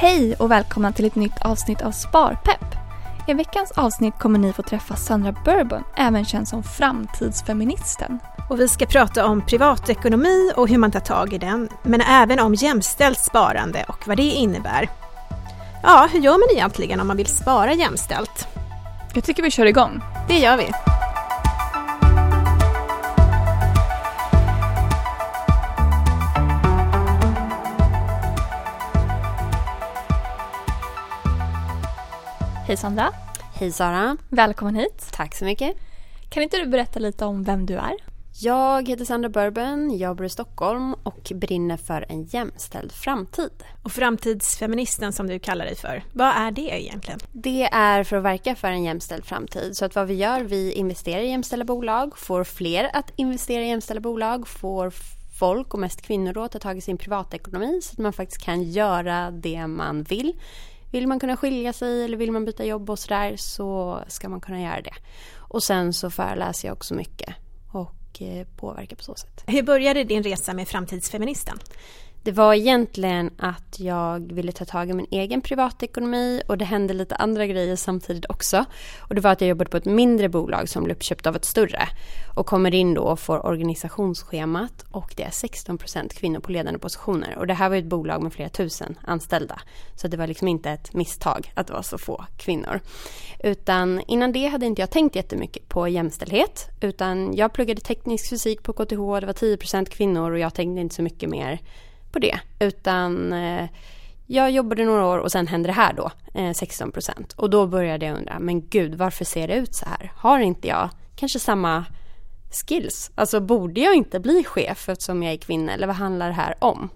Hej och välkomna till ett nytt avsnitt av Sparpepp. I veckans avsnitt kommer ni få träffa Sandra Bourbon, även känd som framtidsfeministen. Och vi ska prata om privatekonomi och hur man tar tag i den, men även om jämställt sparande och vad det innebär. Ja, hur gör man egentligen om man vill spara jämställt? Jag tycker vi kör igång. Det gör vi. Hej Sandra. Hej Sara. Välkommen hit. Tack så mycket. Kan inte du berätta lite om vem du är? Jag heter Sandra Bourbon, jag bor i Stockholm och brinner för en jämställd framtid. Och framtidsfeministen som du kallar dig för, vad är det egentligen? Det är för att verka för en jämställd framtid. Så att vad vi gör, vi investerar i jämställda bolag, får fler att investera i jämställda bolag, får folk och mest kvinnor då att ta tag i sin privatekonomi så att man faktiskt kan göra det man vill. Vill man kunna skilja sig eller vill man byta jobb och sådär så ska man kunna göra det. Och sen så föreläser jag också mycket och eh, påverkar på så sätt. Hur började din resa med framtidsfeministen? Det var egentligen att jag ville ta tag i min egen privatekonomi och det hände lite andra grejer samtidigt också. Och det var att jag jobbade på ett mindre bolag som blev uppköpt av ett större och kommer in då och får organisationsschemat och det är 16% kvinnor på ledande positioner. Och det här var ett bolag med flera tusen anställda. Så det var liksom inte ett misstag att det var så få kvinnor. Utan innan det hade inte jag tänkt jättemycket på jämställdhet utan jag pluggade teknisk fysik på KTH, det var 10% kvinnor och jag tänkte inte så mycket mer på det. Utan eh, jag jobbade några år och sen hände det här då, eh, 16 procent. Och då började jag undra, men gud varför ser det ut så här? Har inte jag kanske samma skills? Alltså borde jag inte bli chef eftersom jag är kvinna eller vad handlar det här om?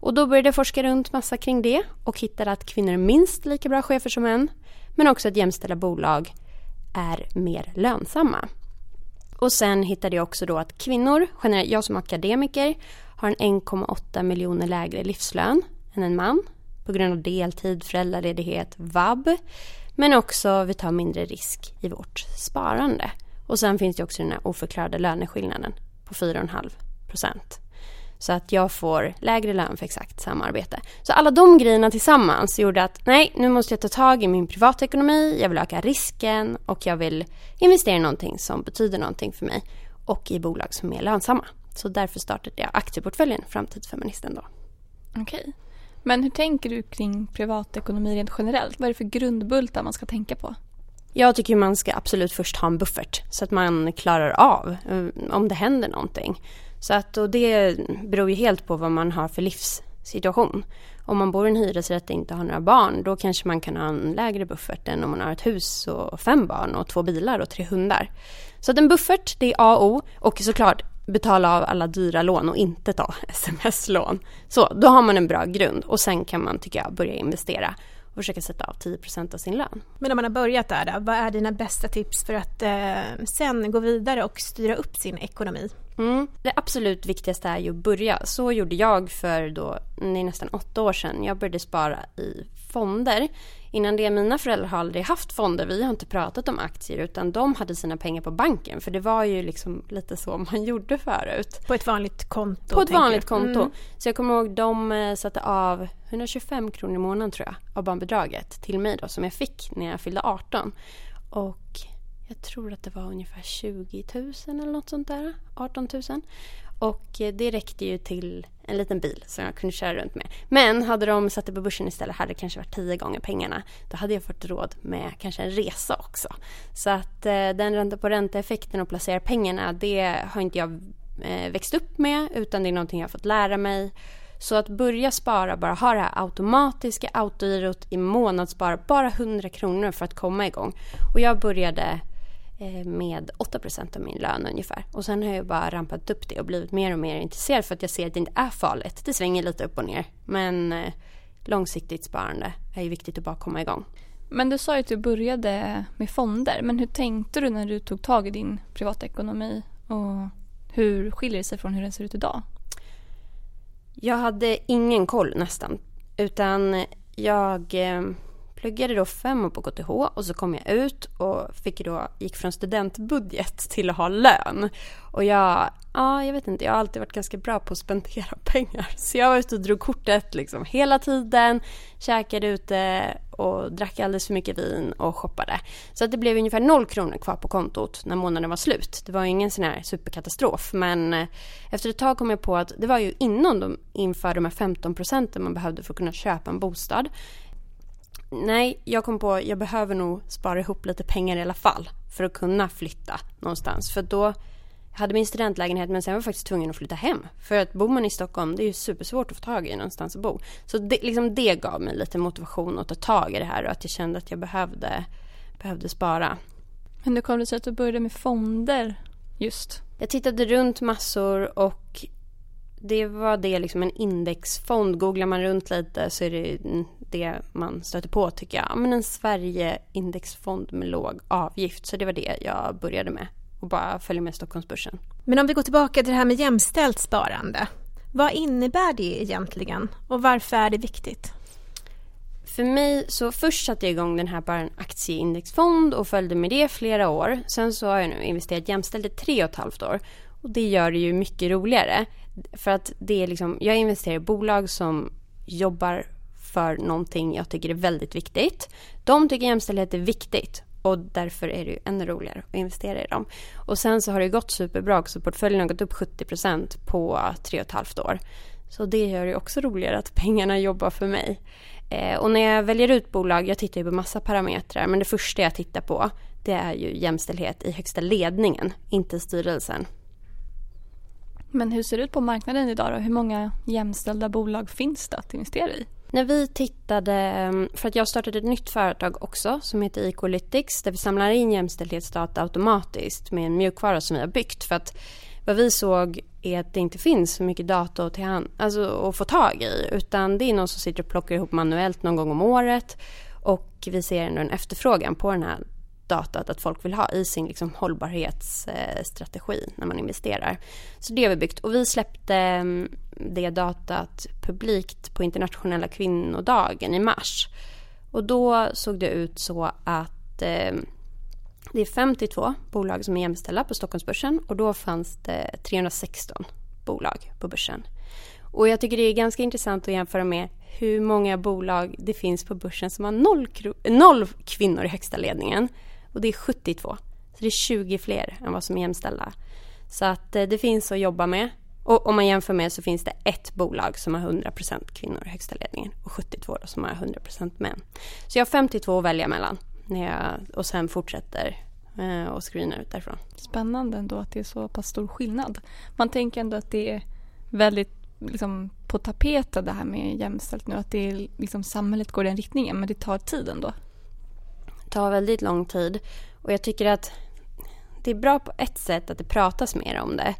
Och då började jag forska runt massa kring det och hittade att kvinnor är minst lika bra chefer som män. Men också att jämställda bolag är mer lönsamma. Och sen hittade jag också då att kvinnor, generellt, jag som akademiker, har en 1,8 miljoner lägre livslön än en man på grund av deltid, föräldraledighet, vab. Men också vi tar mindre risk i vårt sparande. Och sen finns det också den här oförklarade löneskillnaden på 4,5 procent. Så att jag får lägre lön för exakt samma arbete. Så alla de grejerna tillsammans gjorde att nej, nu måste jag ta tag i min privatekonomi, jag vill öka risken och jag vill investera i någonting som betyder någonting för mig och i bolag som är lönsamma. Så därför startade jag aktieportföljen Framtidsfeministen då. Okej. Men hur tänker du kring privatekonomi rent generellt? Vad är det för grundbultar man ska tänka på? Jag tycker man ska absolut först ha en buffert så att man klarar av eh, om det händer någonting. Så att, och det beror ju helt på vad man har för livssituation. Om man bor i en hyresrätt och inte har några barn då kanske man kan ha en lägre buffert än om man har ett hus och fem barn och två bilar och tre hundar. Så att en buffert det är A och O och såklart betala av alla dyra lån och inte ta sms-lån. Så då har man en bra grund och sen kan man tycker jag börja investera och försöka sätta av 10% av sin lön. Men om man har börjat där då, vad är dina bästa tips för att eh, sen gå vidare och styra upp sin ekonomi? Mm. Det absolut viktigaste är ju att börja. Så gjorde jag för då, nästan åtta år sedan. Jag började spara i fonder. Innan det, mina föräldrar har aldrig haft fonder. Vi har inte pratat om aktier utan de hade sina pengar på banken. För det var ju liksom lite så man gjorde förut. På ett vanligt konto? På ett vanligt konto. Mm. Så jag kommer ihåg de eh, satte av 125 kronor i månaden tror jag av barnbidraget till mig då som jag fick när jag fyllde 18. Och jag tror att det var ungefär 20 000 eller något sånt där. 18 000. Och eh, det räckte ju till en liten bil som jag kunde köra runt med. Men hade de satt det på börsen istället hade det kanske varit tio gånger pengarna. Då hade jag fått råd med kanske en resa också. Så att eh, den ränta på ränta-effekten och placera pengarna det har inte jag eh, växt upp med utan det är någonting jag har fått lära mig. Så att börja spara, bara ha det här automatiska autogirot i månadsspar, bara 100 kronor för att komma igång. Och jag började med 8% av min lön ungefär. Och sen har jag bara rampat upp det och blivit mer och mer intresserad för att jag ser att det inte är farligt. Det svänger lite upp och ner. Men eh, långsiktigt sparande är ju viktigt att bara komma igång. Men du sa ju att du började med fonder. Men hur tänkte du när du tog tag i din privatekonomi? Och hur skiljer det sig från hur den ser ut idag? Jag hade ingen koll nästan. Utan jag eh, pluggade då fem år på KTH och så kom jag ut och fick då, gick från studentbudget till att ha lön. Och jag, ja jag vet inte, jag har alltid varit ganska bra på att spendera pengar. Så jag var ute och drog kortet liksom hela tiden, käkade ute och drack alldeles för mycket vin och shoppade. Så att det blev ungefär noll kronor kvar på kontot när månaden var slut. Det var ingen sån här superkatastrof men eh, efter ett tag kom jag på att det var ju innan de införde de här 15 procenten man behövde för att kunna köpa en bostad nej, jag kom på jag behöver nog spara ihop lite pengar i alla fall för att kunna flytta någonstans. För då hade min studentlägenhet men sen var jag faktiskt tvungen att flytta hem. För att bor man i Stockholm det är ju supersvårt att få tag i någonstans att bo. Så det, liksom det gav mig lite motivation att ta tag i det här och att jag kände att jag behövde, behövde spara. Men hur kom det sig att du började med fonder just? Jag tittade runt massor och det var det liksom en indexfond. Googlar man runt lite så är det det man stöter på tycker jag. Men en Sverige-indexfond med låg avgift. Så det var det jag började med. Och bara följa med Stockholmsbörsen. Men om vi går tillbaka till det här med jämställt sparande. Vad innebär det egentligen? Och varför är det viktigt? För mig så först satte jag igång den här bara en aktieindexfond och följde med det flera år. Sen så har jag nu investerat jämställt i tre och ett halvt år. Och det gör det ju mycket roligare. För att det är liksom, jag investerar i bolag som jobbar för någonting jag tycker är väldigt viktigt. De tycker jämställdhet är viktigt och därför är det ju ännu roligare att investera i dem. Och sen så har det gått superbra också. Portföljen har gått upp 70% på tre och ett halvt år. Så det gör det också roligare att pengarna jobbar för mig. Eh, och när jag väljer ut bolag, jag tittar ju på massa parametrar, men det första jag tittar på det är ju jämställdhet i högsta ledningen, inte styrelsen. Men hur ser det ut på marknaden idag då? Hur många jämställda bolag finns det att investera i? När vi tittade, ehm, för att jag startade ett nytt företag också som heter Ecolytics där vi samlar in jämställdhetsdata automatiskt med en mjukvara som vi har byggt. För att vad vi såg är att det inte finns så mycket data att, hand, alltså, att få tag i utan det är någon som sitter och plockar ihop manuellt någon gång om året och vi ser ändå en efterfrågan på den här datat att folk vill ha i sin liksom hållbarhetsstrategi eh, när man investerar. Så det har vi byggt och vi släppte mm, det datat publikt på internationella kvinnodagen i mars. Och då såg det ut så att eh, det är 52 bolag som är jämställda på Stockholmsbörsen och då fanns det 316 bolag på börsen. Och jag tycker det är ganska intressant att jämföra med hur många bolag det finns på börsen som har noll, noll kvinnor i högsta ledningen och det är 72. Så det är 20 fler än vad som är jämställda. Så att eh, det finns att jobba med. Och om man jämför med så finns det ett bolag som har 100% kvinnor i högsta ledningen och 72 då som har 100% män. Så jag har 52 att välja mellan när jag, och sen fortsätter eh, och screenar ut därifrån. Spännande ändå att det är så pass stor skillnad. Man tänker ändå att det är väldigt liksom, på tapeten det här med jämställt nu. Att det är, liksom, samhället går i den riktningen men det tar tid ändå tar väldigt lång tid. Och jag tycker att det är bra på ett sätt att det pratas mer om det.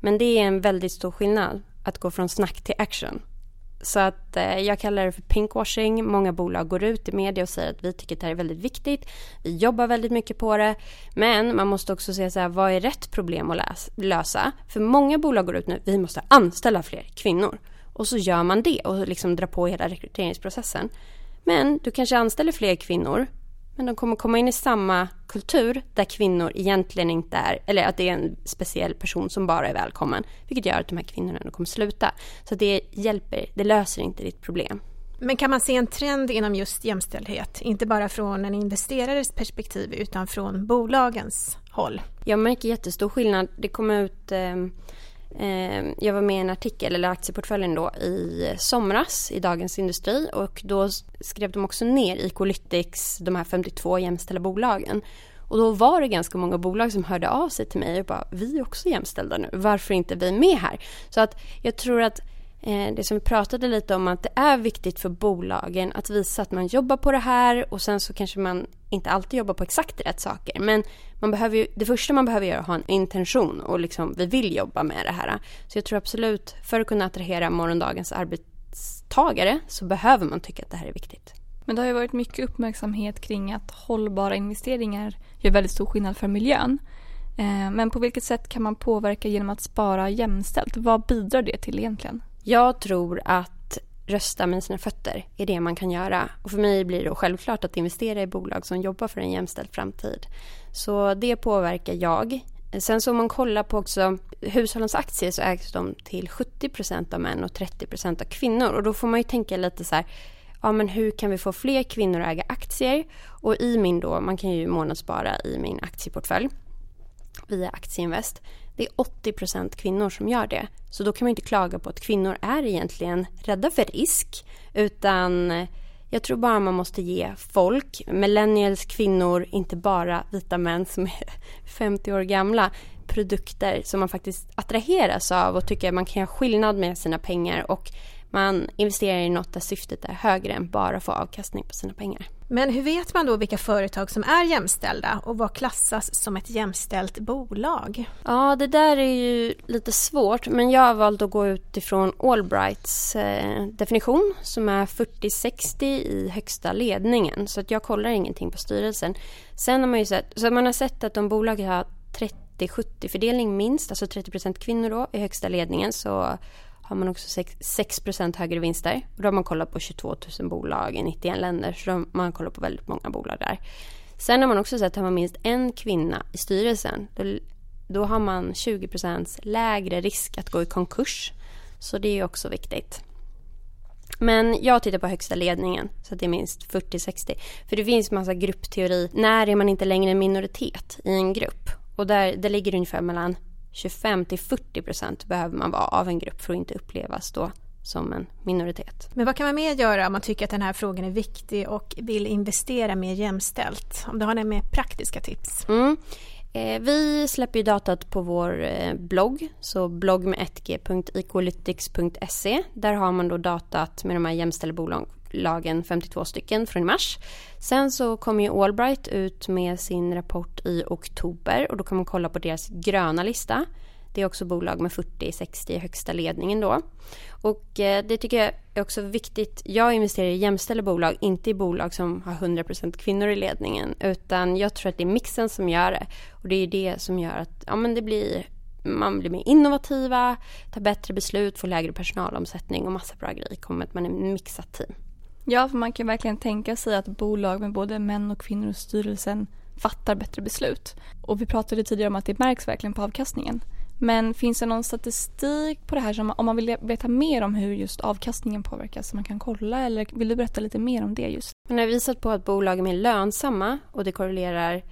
Men det är en väldigt stor skillnad att gå från snack till action. Så att eh, jag kallar det för pinkwashing. Många bolag går ut i media och säger att vi tycker att det här är väldigt viktigt. Vi jobbar väldigt mycket på det. Men man måste också se så här, vad är rätt problem att lösa? För många bolag går ut nu, vi måste anställa fler kvinnor. Och så gör man det och liksom drar på hela rekryteringsprocessen. Men du kanske anställer fler kvinnor men de kommer komma in i samma kultur där kvinnor egentligen inte är, eller att det är en speciell person som bara är välkommen. Vilket gör att de här kvinnorna kommer sluta. Så det hjälper, det löser inte ditt problem. Men kan man se en trend inom just jämställdhet? Inte bara från en investerares perspektiv utan från bolagens håll? Jag märker jättestor skillnad. Det kom ut eh, Ehm, jag var med i en artikel, eller aktieportföljen då, i somras i Dagens Industri och då skrev de också ner Ecolytics, de här 52 jämställda bolagen. Och då var det ganska många bolag som hörde av sig till mig och bara, vi är också jämställda nu, varför är inte vi med här? Så att jag tror att eh, det som vi pratade lite om att det är viktigt för bolagen att visa att man jobbar på det här och sen så kanske man inte alltid jobbar på exakt rätt saker. Men man behöver ju, det första man behöver göra är att ha en intention och liksom vi vill jobba med det här. Så jag tror absolut för att kunna attrahera morgondagens arbetstagare så behöver man tycka att det här är viktigt. Men det har ju varit mycket uppmärksamhet kring att hållbara investeringar gör väldigt stor skillnad för miljön. Eh, men på vilket sätt kan man påverka genom att spara jämställt? Vad bidrar det till egentligen? Jag tror att rösta med sina fötter är det man kan göra. Och för mig blir det då självklart att investera i bolag som jobbar för en jämställd framtid. Så det påverkar jag. Sen så om man kollar på också hushållens aktier så ägs de till 70% av män och 30% av kvinnor. Och då får man ju tänka lite så här, ja men hur kan vi få fler kvinnor att äga aktier? Och i min då, man kan ju månadsspara i min aktieportfölj via Aktieinvest. Det är 80% kvinnor som gör det. Så då kan man inte klaga på att kvinnor är egentligen rädda för risk. Utan jag tror bara man måste ge folk, millennials, kvinnor, inte bara vita män som är 50 år gamla, produkter som man faktiskt attraheras av och tycker man kan göra skillnad med sina pengar och man investerar i något där syftet är högre än bara att få avkastning på sina pengar. Men hur vet man då vilka företag som är jämställda och vad klassas som ett jämställt bolag? Ja, det där är ju lite svårt men jag har valt att gå utifrån Allbrights eh, definition som är 40-60 i högsta ledningen så att jag kollar ingenting på styrelsen. Sen har man ju sett, så man har sett att om bolaget har 30-70 fördelning minst, alltså 30% kvinnor då i högsta ledningen så har man också 6, 6 högre vinster. Och då har man kollat på 22 000 bolag i 91 länder. Så då man kollar på väldigt många bolag där. Sen har man också sett att har man minst en kvinna i styrelsen då, då har man 20% lägre risk att gå i konkurs. Så det är också viktigt. Men jag tittar på högsta ledningen så att det är minst 40-60. För det finns massa gruppteori. När är man inte längre en minoritet i en grupp? Och där, det ligger ungefär mellan 25 till 40 procent behöver man vara av en grupp för att inte upplevas då som en minoritet. Men vad kan man mer göra om man tycker att den här frågan är viktig och vill investera mer jämställt? Om du har några mer praktiska tips? Mm. Eh, vi släpper ju datat på vår eh, blogg, så blogg med 1g.equalytics.se. Där har man då datat med de här jämställda bolagen lagen 52 stycken från i mars. Sen så kom ju Allbright ut med sin rapport i oktober och då kan man kolla på deras gröna lista. Det är också bolag med 40-60 i högsta ledningen då. Och eh, det tycker jag är också viktigt. Jag investerar i jämställda bolag, inte i bolag som har 100% kvinnor i ledningen. Utan jag tror att det är mixen som gör det. Och det är det som gör att ja, men det blir man blir mer innovativa, tar bättre beslut, får lägre personalomsättning och massa bra grejer kommer att man är mixat team. Ja, för man kan verkligen tänka sig att bolag med både män och kvinnor i styrelsen fattar bättre beslut. Och vi pratade tidigare om att det märks verkligen på avkastningen. Men finns det någon statistik på det här som, om man vill veta mer om hur just avkastningen påverkas som man kan kolla eller vill du berätta lite mer om det just? Man har visat på att bolag är mer lönsamma och det korrelerar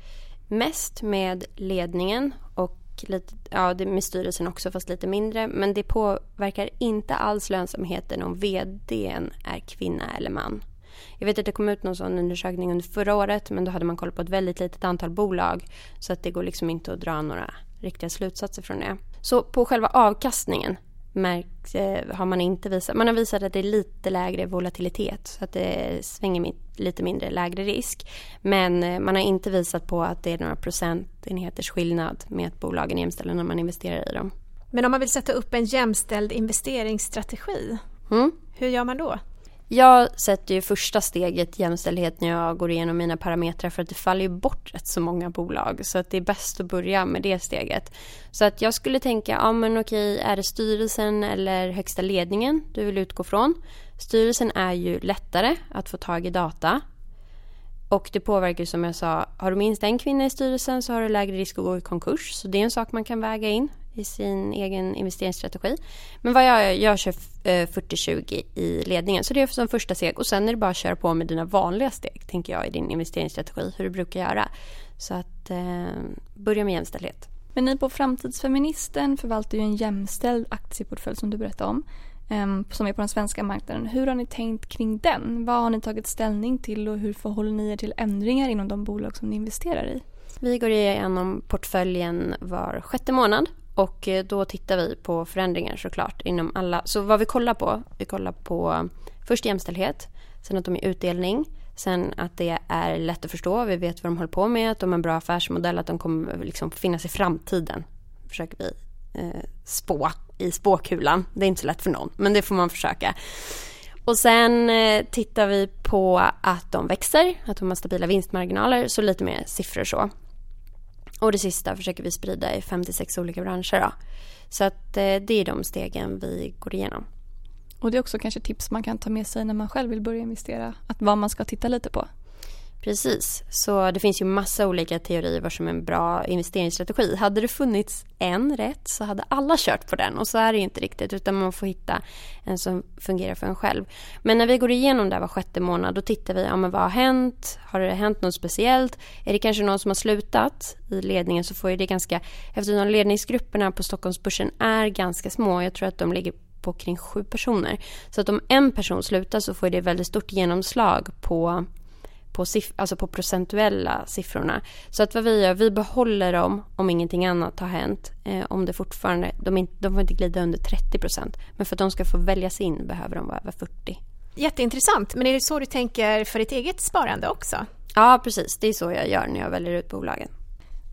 mest med ledningen och lite, ja, det med styrelsen också fast lite mindre. Men det påverkar inte alls lönsamheten om vdn är kvinna eller man. Jag vet att det kom ut någon sån undersökning under förra året men då hade man kollat på ett väldigt litet antal bolag så att det går liksom inte att dra några riktiga slutsatser från det. Så på själva avkastningen märks, eh, har man inte visat. Man har visat att det är lite lägre volatilitet så att det svänger lite mindre lägre risk. Men eh, man har inte visat på att det är några procentenheters skillnad med att bolagen är jämställda när man investerar i dem. Men om man vill sätta upp en jämställd investeringsstrategi, mm. hur gör man då? Jag sätter ju första steget jämställdhet när jag går igenom mina parametrar för att det faller ju bort rätt så många bolag så att det är bäst att börja med det steget. Så att jag skulle tänka, ja men okej, är det styrelsen eller högsta ledningen du vill utgå från? Styrelsen är ju lättare att få tag i data och det påverkar som jag sa, har du minst en kvinna i styrelsen så har du lägre risk att gå i konkurs. Så det är en sak man kan väga in i sin egen investeringsstrategi. Men vad jag gör, jag kör eh, 40-20 i ledningen. Så det är som första steg och sen är det bara att köra på med dina vanliga steg, tänker jag, i din investeringsstrategi, hur du brukar göra. Så att eh, börja med jämställdhet. Men ni på Framtidsfeministen förvaltar ju en jämställd aktieportfölj som du berättade om. Ehm, som är på den svenska marknaden. Hur har ni tänkt kring den? Vad har ni tagit ställning till och hur förhåller ni er till ändringar inom de bolag som ni investerar i? Vi går igenom portföljen var sjätte månad och eh, då tittar vi på förändringar såklart inom alla. Så vad vi kollar på, vi kollar på först jämställdhet, sen att de är utdelning, sen att det är lätt att förstå, vi vet vad de håller på med, att de har en bra affärsmodell, att de kommer liksom finnas i framtiden. Försöker vi eh, spå i spåkulan. Det är inte så lätt för någon, men det får man försöka. Och sen eh, tittar vi på att de växer, att de har stabila vinstmarginaler, så lite mer siffror så. Och det sista försöker vi sprida i 56 olika branscher. Då. Så att eh, det är de stegen vi går igenom. Och det är också kanske tips man kan ta med sig när man själv vill börja investera. Att vad man ska titta lite på. Precis, så det finns ju massa olika teorier vad som är en bra investeringsstrategi. Hade det funnits en rätt så hade alla kört på den och så är det inte riktigt utan man får hitta en som fungerar för en själv. Men när vi går igenom det här var sjätte månad då tittar vi, ja men vad har hänt? Har det hänt något speciellt? Är det kanske någon som har slutat i ledningen så får ju det ganska, eftersom ledningsgrupperna på Stockholmsbörsen är ganska små, jag tror att de ligger på kring sju personer. Så att om en person slutar så får det väldigt stort genomslag på på, siff- alltså på procentuella siffrorna. Så att vad vi gör, vi behåller dem om ingenting annat har hänt. Eh, om det fortfarande, de, in, de får inte glida under 30 procent. Men för att de ska få väljas in behöver de vara över 40. Jätteintressant, men är det så du tänker för ditt eget sparande också? Ja, precis. Det är så jag gör när jag väljer ut bolagen.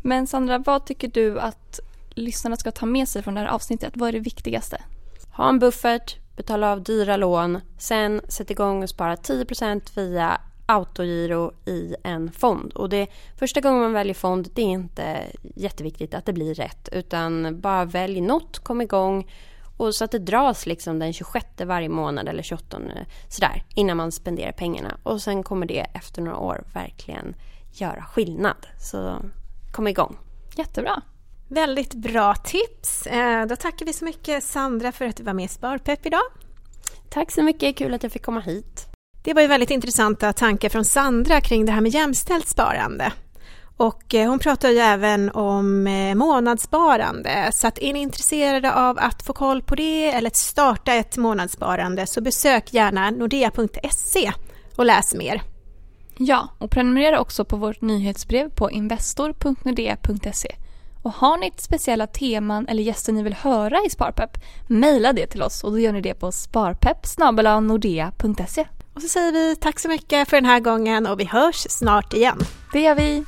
Men Sandra, vad tycker du att lyssnarna ska ta med sig från det här avsnittet? Vad är det viktigaste? Ha en buffert, betala av dyra lån, sen sätt igång och spara 10% via autogiro i en fond. Och det, första gången man väljer fond, det är inte jätteviktigt att det blir rätt. Utan bara välj något, kom igång och så att det dras liksom den 26 varje månad eller 28 sådär innan man spenderar pengarna. Och sen kommer det efter några år verkligen göra skillnad. Så kom igång. Jättebra. Väldigt bra tips. Eh, då tackar vi så mycket Sandra för att du var med i Sparpepp idag. Tack så mycket, kul att jag fick komma hit. Det var ju väldigt intressanta tankar från Sandra kring det här med jämställt sparande. Och eh, hon pratar ju även om eh, månadssparande, så att är ni intresserade av att få koll på det eller att starta ett månadssparande så besök gärna nordea.se och läs mer. Ja, och prenumerera också på vårt nyhetsbrev på investor.nordea.se. Och har ni ett speciella teman eller gäster ni vill höra i Sparpepp, mejla det till oss och då gör ni det på sparpepp nordea.se. Och så säger vi tack så mycket för den här gången och vi hörs snart igen. Det gör vi.